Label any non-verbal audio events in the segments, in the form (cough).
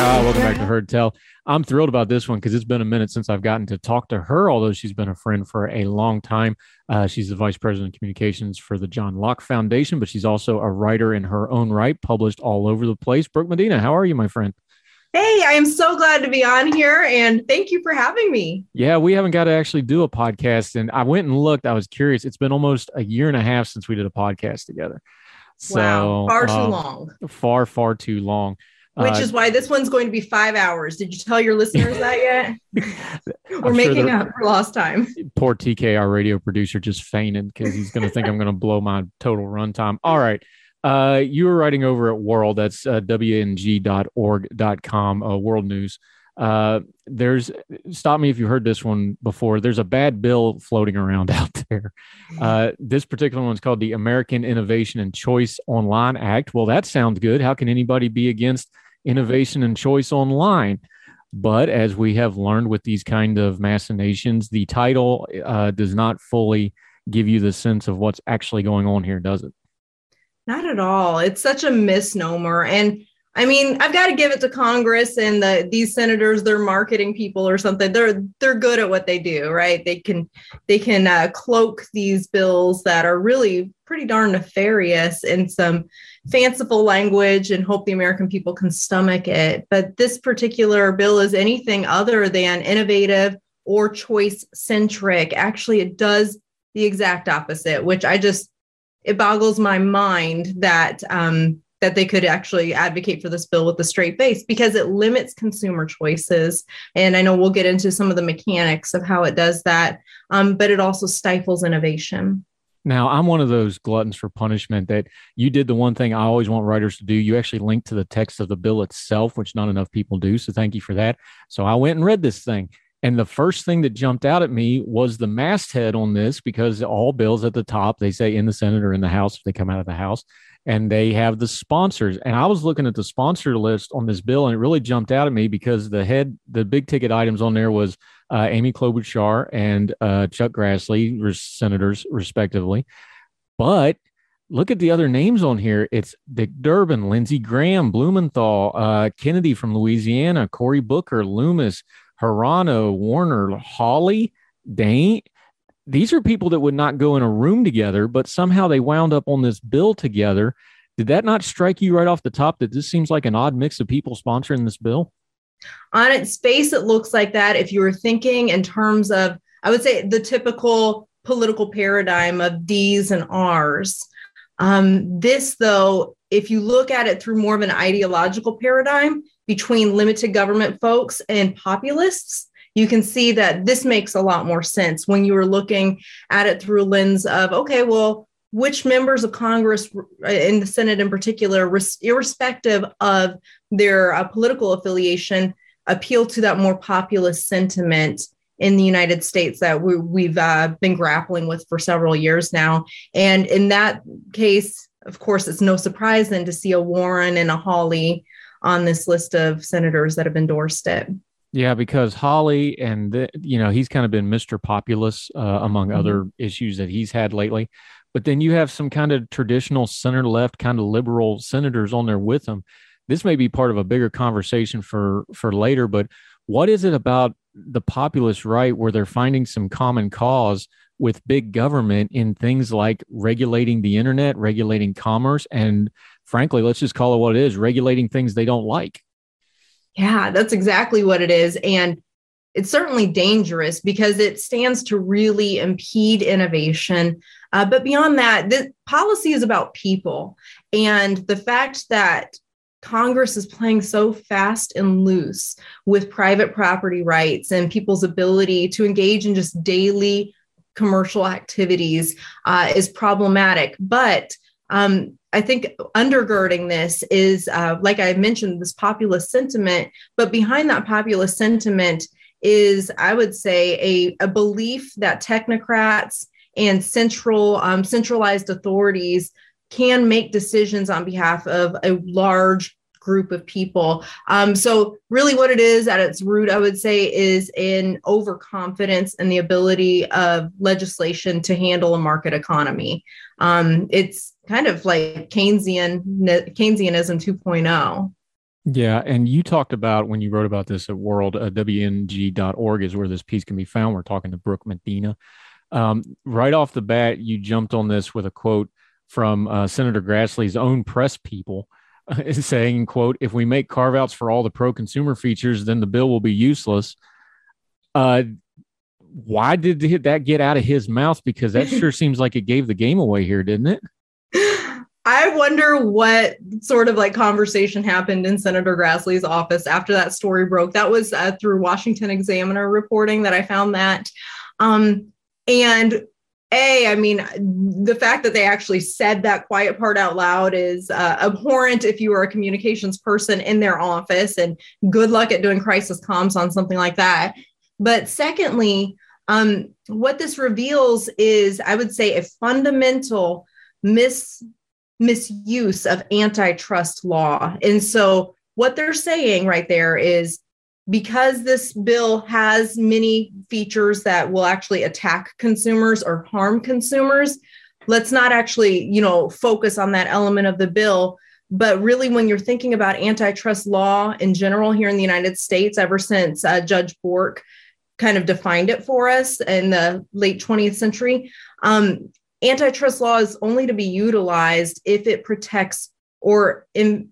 Ah, welcome back to Heard Tell. I'm thrilled about this one because it's been a minute since I've gotten to talk to her, although she's been a friend for a long time. Uh, she's the vice president of communications for the John Locke Foundation, but she's also a writer in her own right, published all over the place. Brooke Medina, how are you, my friend? Hey, I am so glad to be on here and thank you for having me. Yeah, we haven't got to actually do a podcast. And I went and looked, I was curious. It's been almost a year and a half since we did a podcast together. So, wow, far too uh, long. Far, far too long which uh, is why this one's going to be five hours. Did you tell your listeners that yet? (laughs) We're making sure up for lost time. Poor TK, our radio producer, just fainted because he's going to think I'm going to blow my total runtime. All right. Uh, you were writing over at World, that's uh, wng.org.com, uh, World News. Uh, there's stop me if you heard this one before. There's a bad bill floating around (laughs) out there. Uh, this particular one's called the American Innovation and Choice Online Act. Well, that sounds good. How can anybody be against innovation and choice online. But as we have learned with these kind of machinations, the title uh, does not fully give you the sense of what's actually going on here, does it? Not at all. It's such a misnomer. And I mean, I've got to give it to Congress and the these senators. They're marketing people or something. They're they're good at what they do, right? They can they can uh, cloak these bills that are really pretty darn nefarious in some fanciful language and hope the American people can stomach it. But this particular bill is anything other than innovative or choice centric. Actually, it does the exact opposite, which I just it boggles my mind that um, that they could actually advocate for this bill with a straight face because it limits consumer choices. And I know we'll get into some of the mechanics of how it does that, um, but it also stifles innovation. Now, I'm one of those gluttons for punishment that you did the one thing I always want writers to do. You actually link to the text of the bill itself, which not enough people do. So thank you for that. So I went and read this thing. And the first thing that jumped out at me was the masthead on this because all bills at the top, they say in the Senate or in the House if they come out of the House and they have the sponsors. And I was looking at the sponsor list on this bill, and it really jumped out at me because the head, the big ticket items on there was uh, Amy Klobuchar and uh, Chuck Grassley, senators respectively. But look at the other names on here. It's Dick Durbin, Lindsey Graham, Blumenthal, uh, Kennedy from Louisiana, Cory Booker, Lummis, Hirono, Warner, Hawley, Dane these are people that would not go in a room together, but somehow they wound up on this bill together. Did that not strike you right off the top that this seems like an odd mix of people sponsoring this bill? On its face, it looks like that. If you were thinking in terms of, I would say, the typical political paradigm of D's and R's. Um, this, though, if you look at it through more of an ideological paradigm between limited government folks and populists, you can see that this makes a lot more sense when you were looking at it through a lens of, okay, well, which members of Congress uh, in the Senate in particular, irrespective of their uh, political affiliation, appeal to that more populist sentiment in the United States that we, have uh, been grappling with for several years now. And in that case, of course, it's no surprise then to see a Warren and a Hawley on this list of senators that have endorsed it. Yeah, because Hawley and the, you know he's kind of been Mr. Populous uh, among mm-hmm. other issues that he's had lately. But then you have some kind of traditional center left kind of liberal senators on there with him. This may be part of a bigger conversation for for later. But what is it about the populist right where they're finding some common cause with big government in things like regulating the internet, regulating commerce, and frankly, let's just call it what it is: regulating things they don't like. Yeah, that's exactly what it is. And it's certainly dangerous because it stands to really impede innovation. Uh, but beyond that, the policy is about people. And the fact that Congress is playing so fast and loose with private property rights and people's ability to engage in just daily commercial activities uh, is problematic. But um, I think undergirding this is, uh, like I mentioned, this populist sentiment. But behind that populist sentiment is, I would say, a, a belief that technocrats and central um, centralized authorities can make decisions on behalf of a large group of people. Um, so, really, what it is at its root, I would say, is an overconfidence in the ability of legislation to handle a market economy. Um, it's kind of like Keynesian Keynesianism 2.0. Yeah, and you talked about when you wrote about this at World uh, WNG.org is where this piece can be found. We're talking to Brooke Medina. Um, right off the bat, you jumped on this with a quote from uh, Senator Grassley's own press people, (laughs) uh, saying, "quote If we make carve outs for all the pro consumer features, then the bill will be useless." Uh, why did that get out of his mouth? Because that sure (laughs) seems like it gave the game away here, didn't it? I wonder what sort of like conversation happened in Senator Grassley's office after that story broke. That was uh, through Washington Examiner reporting that I found that. Um, and a i mean the fact that they actually said that quiet part out loud is uh, abhorrent if you are a communications person in their office and good luck at doing crisis comms on something like that. But secondly um, what this reveals is i would say a fundamental mis misuse of antitrust law. And so what they're saying right there is because this bill has many features that will actually attack consumers or harm consumers let's not actually you know focus on that element of the bill. But really when you're thinking about antitrust law in general here in the united states ever since uh, judge bork kind of defined it for us in the late 20th century um, antitrust law is only to be utilized if it protects or in,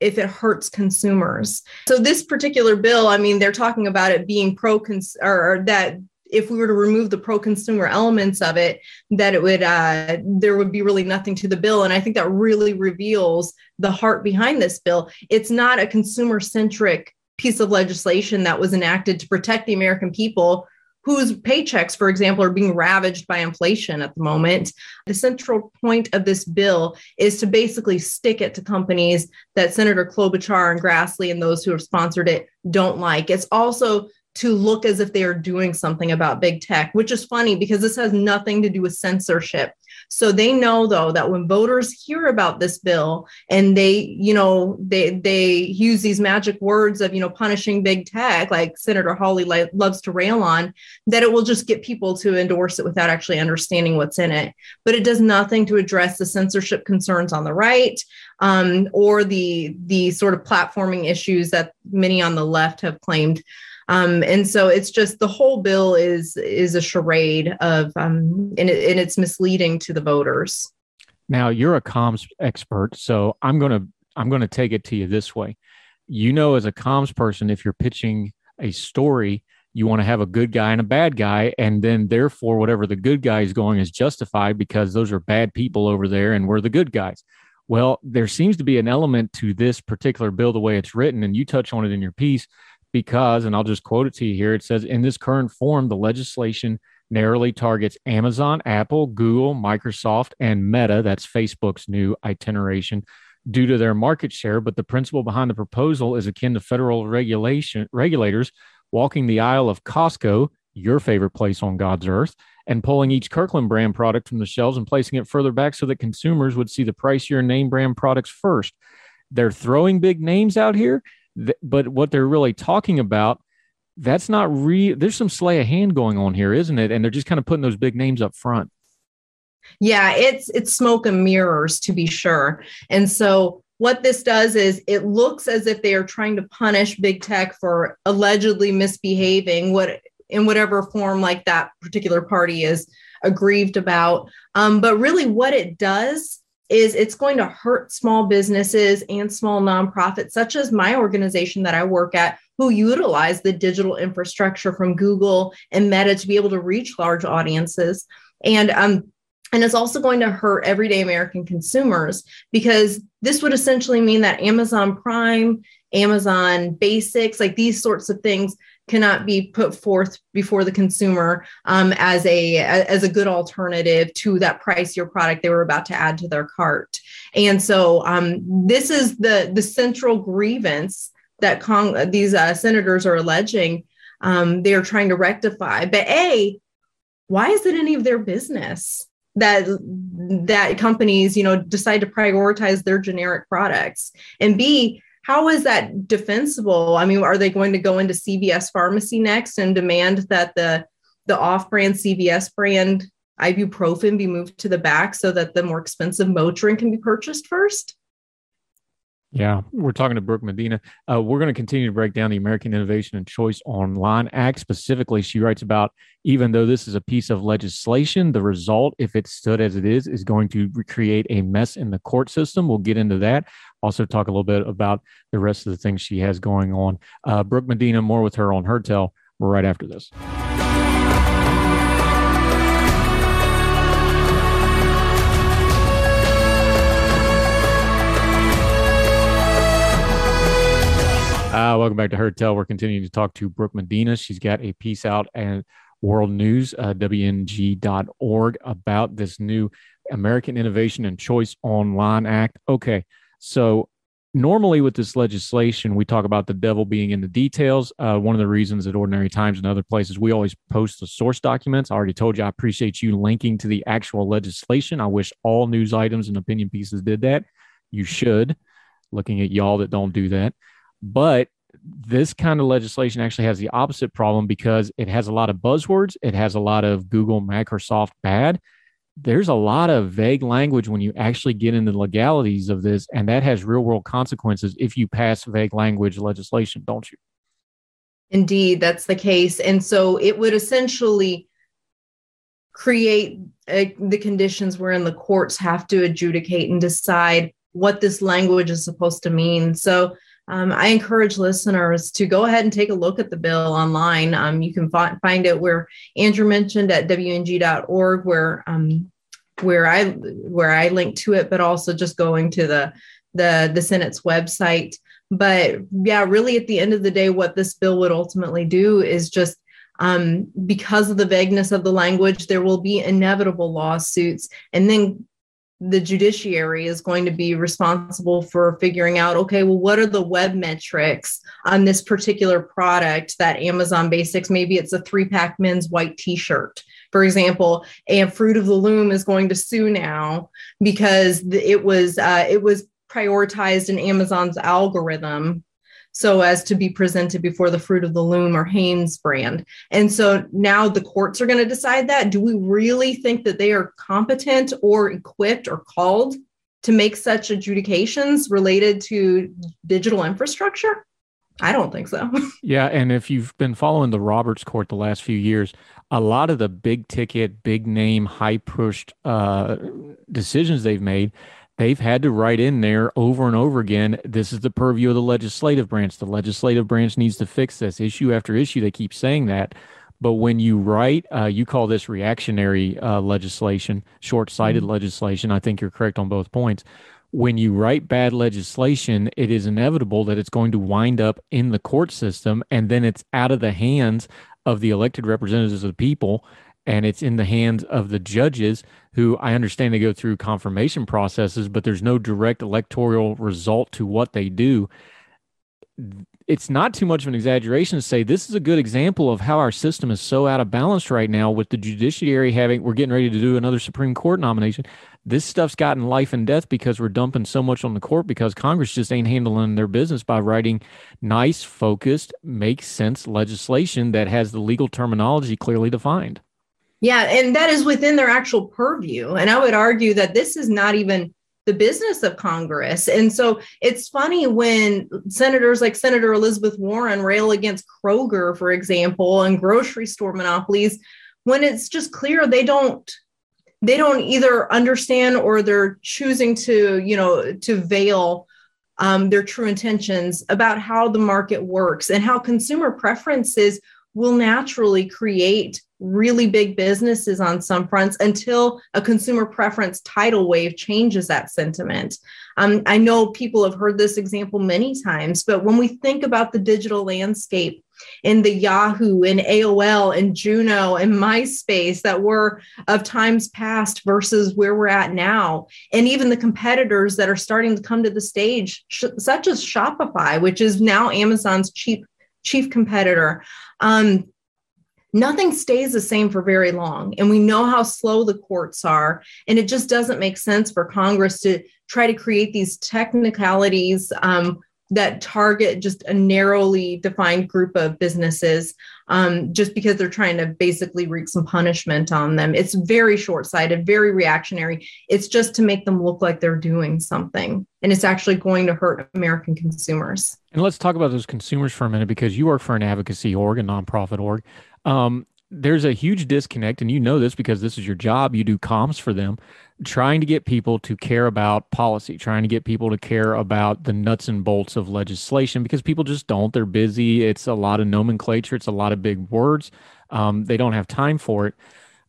if it hurts consumers. So this particular bill, I mean, they're talking about it being pro or that if we were to remove the pro consumer elements of it, that it would uh, there would be really nothing to the bill. And I think that really reveals the heart behind this bill. It's not a consumer centric piece of legislation that was enacted to protect the American people whose paychecks, for example, are being ravaged by inflation at the moment. The central point of this bill is to basically stick it to companies that Senator Klobuchar and Grassley and those who have sponsored it don't like. It's also to look as if they are doing something about big tech, which is funny because this has nothing to do with censorship. So they know though that when voters hear about this bill and they, you know, they they use these magic words of, you know, punishing big tech, like Senator Hawley li- loves to rail on, that it will just get people to endorse it without actually understanding what's in it. But it does nothing to address the censorship concerns on the right um, or the the sort of platforming issues that many on the left have claimed. Um, and so it's just the whole bill is is a charade of um, and, it, and it's misleading to the voters. Now you're a comms expert, so I'm gonna I'm gonna take it to you this way. You know, as a comms person, if you're pitching a story, you want to have a good guy and a bad guy, and then therefore whatever the good guy is going is justified because those are bad people over there, and we're the good guys. Well, there seems to be an element to this particular bill, the way it's written, and you touch on it in your piece because, and I'll just quote it to you here it says, in this current form, the legislation narrowly targets Amazon, Apple, Google, Microsoft, and Meta, that's Facebook's new itineration, due to their market share. But the principle behind the proposal is akin to federal regulation regulators walking the aisle of Costco, your favorite place on God's earth, and pulling each Kirkland brand product from the shelves and placing it further back so that consumers would see the pricier name brand products first. They're throwing big names out here but what they're really talking about that's not real there's some slay of hand going on here isn't it? And they're just kind of putting those big names up front. Yeah it's it's smoke and mirrors to be sure. And so what this does is it looks as if they are trying to punish big tech for allegedly misbehaving what in whatever form like that particular party is aggrieved about. Um, but really what it does is it's going to hurt small businesses and small nonprofits, such as my organization that I work at, who utilize the digital infrastructure from Google and Meta to be able to reach large audiences. And um, and it's also going to hurt everyday American consumers because this would essentially mean that Amazon Prime, Amazon Basics, like these sorts of things cannot be put forth before the consumer um, as a as a good alternative to that pricier product they were about to add to their cart. And so um, this is the the central grievance that Cong- these uh, senators are alleging um, they are trying to rectify. But a, why is it any of their business? that that companies you know decide to prioritize their generic products and b how is that defensible? I mean are they going to go into cvs pharmacy next and demand that the the off-brand cvs brand ibuprofen be moved to the back so that the more expensive motrin can be purchased first yeah, we're talking to Brooke Medina. Uh, we're going to continue to break down the American Innovation and Choice Online Act. Specifically, she writes about even though this is a piece of legislation, the result, if it stood as it is, is going to create a mess in the court system. We'll get into that. Also, talk a little bit about the rest of the things she has going on. Uh, Brooke Medina, more with her on Heard Tell. Right after this. Uh, welcome back to Heard Tell. We're continuing to talk to Brooke Medina. She's got a piece out at World News, uh, WNG.org, about this new American Innovation and Choice Online Act. Okay, so normally with this legislation, we talk about the devil being in the details. Uh, one of the reasons at Ordinary Times and other places, we always post the source documents. I already told you I appreciate you linking to the actual legislation. I wish all news items and opinion pieces did that. You should, looking at y'all that don't do that. But this kind of legislation actually has the opposite problem because it has a lot of buzzwords. It has a lot of Google, Microsoft bad. There's a lot of vague language when you actually get into the legalities of this, and that has real world consequences if you pass vague language legislation, don't you? Indeed, that's the case. And so it would essentially create uh, the conditions wherein the courts have to adjudicate and decide what this language is supposed to mean. So um, I encourage listeners to go ahead and take a look at the bill online. Um, you can fi- find it where Andrew mentioned at wng.org, where um, where I where I link to it, but also just going to the the the Senate's website. But yeah, really, at the end of the day, what this bill would ultimately do is just um, because of the vagueness of the language, there will be inevitable lawsuits, and then the judiciary is going to be responsible for figuring out okay well what are the web metrics on this particular product that amazon basics maybe it's a three pack men's white t-shirt for example and fruit of the loom is going to sue now because it was uh, it was prioritized in amazon's algorithm so as to be presented before the fruit of the loom or Hanes brand. And so now the courts are going to decide that. Do we really think that they are competent or equipped or called to make such adjudications related to digital infrastructure? I don't think so. (laughs) yeah. And if you've been following the Roberts Court the last few years, a lot of the big ticket, big name, high pushed uh, decisions they've made they've had to write in there over and over again this is the purview of the legislative branch. The legislative branch needs to fix this issue after issue. They keep saying that. But when you write uh, you call this reactionary uh, legislation short-sighted mm-hmm. legislation. I think you're correct on both points. When you write bad legislation it is inevitable that it's going to wind up in the court system and then it's out of the hands of the elected representatives of the people and it's in the hands of the judges who I understand they go through confirmation processes, but there's no direct electoral result to what they do. It's not too much of an exaggeration to say this is a good example of how our system is so out of balance right now with the judiciary having, we're getting ready to do another Supreme Court nomination. This stuff's gotten life and death because we're dumping so much on the court because Congress just ain't handling their business by writing nice, focused, makes sense legislation that has the legal terminology clearly defined. Yeah, and that is within their actual purview. And I would argue that this is not even the business of Congress. And so it's funny when senators like Senator Elizabeth Warren rail against Kroger, for example, and grocery store monopolies, when it's just clear they don't they don't either understand or they're choosing to you know to veil um, their true intentions about how the market works and how consumer preferences will naturally create really big businesses on some fronts until a consumer preference tidal wave changes that sentiment. Um, I know people have heard this example many times, but when we think about the digital landscape in the Yahoo and AOL and Juno and MySpace that were of times past versus where we're at now, and even the competitors that are starting to come to the stage, sh- such as Shopify, which is now Amazon's chief chief competitor. Um, nothing stays the same for very long. And we know how slow the courts are. And it just doesn't make sense for Congress to try to create these technicalities um, that target just a narrowly defined group of businesses um, just because they're trying to basically wreak some punishment on them. It's very short sighted, very reactionary. It's just to make them look like they're doing something. And it's actually going to hurt American consumers. And let's talk about those consumers for a minute because you work for an advocacy org, a nonprofit org. Um, there's a huge disconnect, and you know this because this is your job. You do comms for them, trying to get people to care about policy, trying to get people to care about the nuts and bolts of legislation because people just don't. They're busy. It's a lot of nomenclature, it's a lot of big words. Um, they don't have time for it.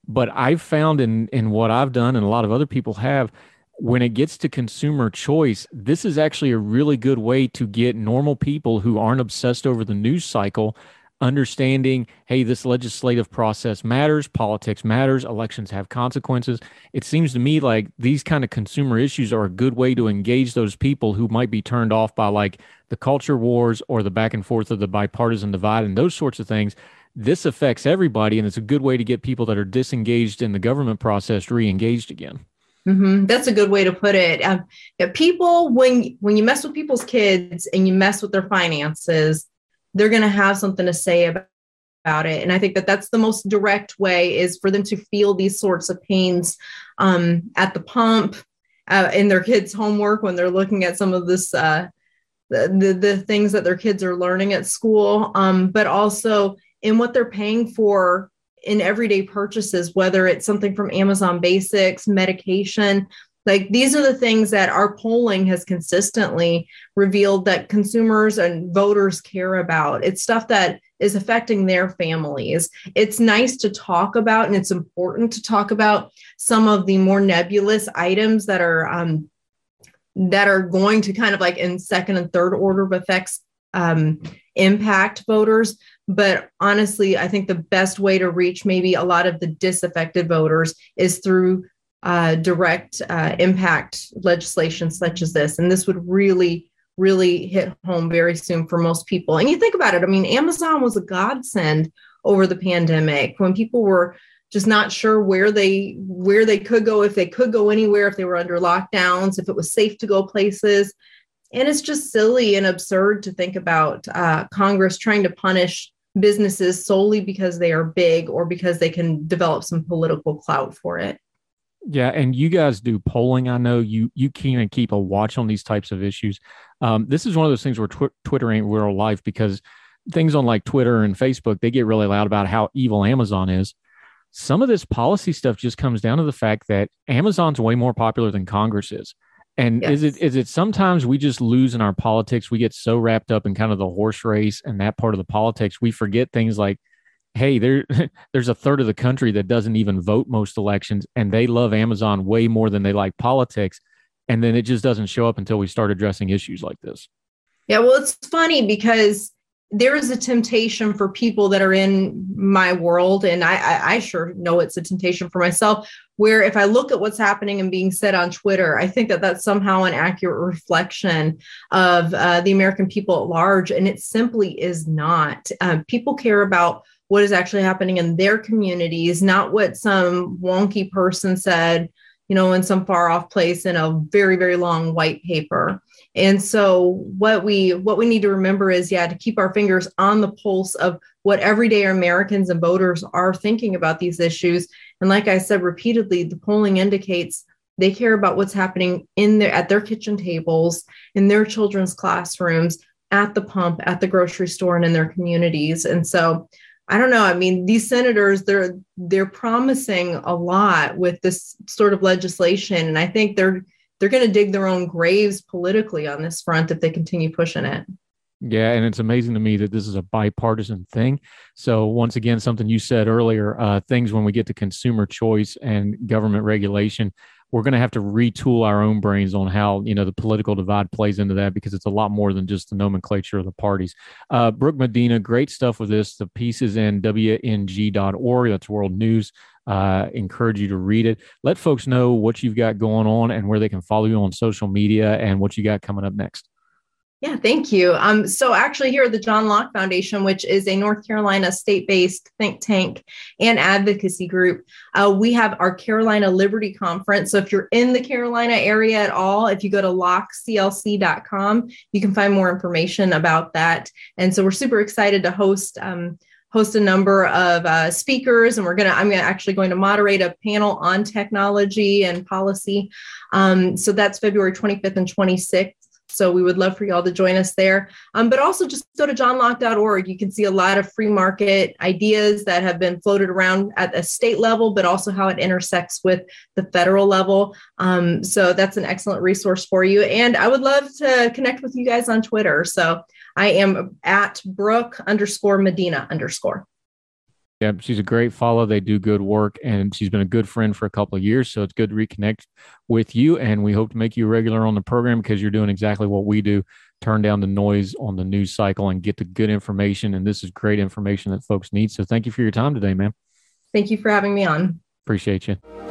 But I've found in in what I've done, and a lot of other people have, when it gets to consumer choice, this is actually a really good way to get normal people who aren't obsessed over the news cycle understanding hey this legislative process matters politics matters elections have consequences it seems to me like these kind of consumer issues are a good way to engage those people who might be turned off by like the culture wars or the back and forth of the bipartisan divide and those sorts of things this affects everybody and it's a good way to get people that are disengaged in the government process re-engaged again Mm-hmm. That's a good way to put it. Um, people, when when you mess with people's kids and you mess with their finances, they're going to have something to say about, about it. And i think that that's the most direct way is for them to feel these sorts of pains um, at the pump uh, in their kids homework when they're looking at some of this uh, the, the, the things that their kids are learning at school um, but also in what they're paying for in everyday purchases whether it's something from amazon basics medication like these are the things that our polling has consistently revealed that consumers and voters care about. It's stuff that is affecting their families. It's nice to talk about, and it's important to talk about some of the more nebulous items that are um, that are going to kind of like in second and third order of effects um, impact voters. But honestly, I think the best way to reach maybe a lot of the disaffected voters is through uh, direct uh, impact legislation such as this. And this would really, really hit home very soon for most people. And you think about it, I mean, Amazon was a godsend over the pandemic when people were just not sure where they where they could go if they could go anywhere if they were under lockdowns if it was safe to go places and it's just silly and absurd to think about uh, congress trying to punish businesses solely because they are big or because they can develop some political clout for it yeah, and you guys do polling. I know you you can keep a watch on these types of issues. Um, this is one of those things where tw- Twitter ain't real life because things on like Twitter and Facebook they get really loud about how evil Amazon is. Some of this policy stuff just comes down to the fact that Amazon's way more popular than Congress is. And yes. is it is it sometimes we just lose in our politics? We get so wrapped up in kind of the horse race and that part of the politics, we forget things like hey, there (laughs) there's a third of the country that doesn't even vote most elections, and they love Amazon way more than they like politics. And then it just doesn't show up until we start addressing issues like this. Yeah, well, it's funny because there is a temptation for people that are in my world, and I, I, I, sure know it's a temptation for myself. Where if I look at what's happening and being said on Twitter, I think that that's somehow an accurate reflection of uh, the American people at large, and it simply is not. Um, people care about what is actually happening in their communities, not what some wonky person said, you know, in some far off place in a very, very long white paper. And so what we what we need to remember is yeah, to keep our fingers on the pulse of what everyday Americans and voters are thinking about these issues. And like I said repeatedly, the polling indicates they care about what's happening in their at their kitchen tables, in their children's classrooms, at the pump, at the grocery store, and in their communities. And so I don't know. I mean, these senators they're they're promising a lot with this sort of legislation, and I think they're they're going to dig their own graves politically on this front if they continue pushing it. Yeah, and it's amazing to me that this is a bipartisan thing. So once again, something you said earlier, uh, things when we get to consumer choice and government regulation, we're going to have to retool our own brains on how you know the political divide plays into that because it's a lot more than just the nomenclature of the parties. Uh, Brooke Medina, great stuff with this. The piece is in wng.org. That's World News. Uh, encourage you to read it. Let folks know what you've got going on and where they can follow you on social media and what you got coming up next. Yeah, thank you. Um, so actually, here at the John Locke Foundation, which is a North Carolina state-based think tank and advocacy group, uh, we have our Carolina Liberty Conference. So if you're in the Carolina area at all, if you go to lockeclc.com, you can find more information about that. And so we're super excited to host. Um, host a number of uh, speakers and we're going to i'm gonna actually going to moderate a panel on technology and policy um, so that's february 25th and 26th so we would love for y'all to join us there. Um, but also just go to johnlocke.org. You can see a lot of free market ideas that have been floated around at the state level, but also how it intersects with the federal level. Um, so that's an excellent resource for you. And I would love to connect with you guys on Twitter. So I am at Brooke underscore Medina underscore. Yeah, she's a great follow. They do good work, and she's been a good friend for a couple of years. So it's good to reconnect with you, and we hope to make you regular on the program because you're doing exactly what we do: turn down the noise on the news cycle and get the good information. And this is great information that folks need. So thank you for your time today, man. Thank you for having me on. Appreciate you. You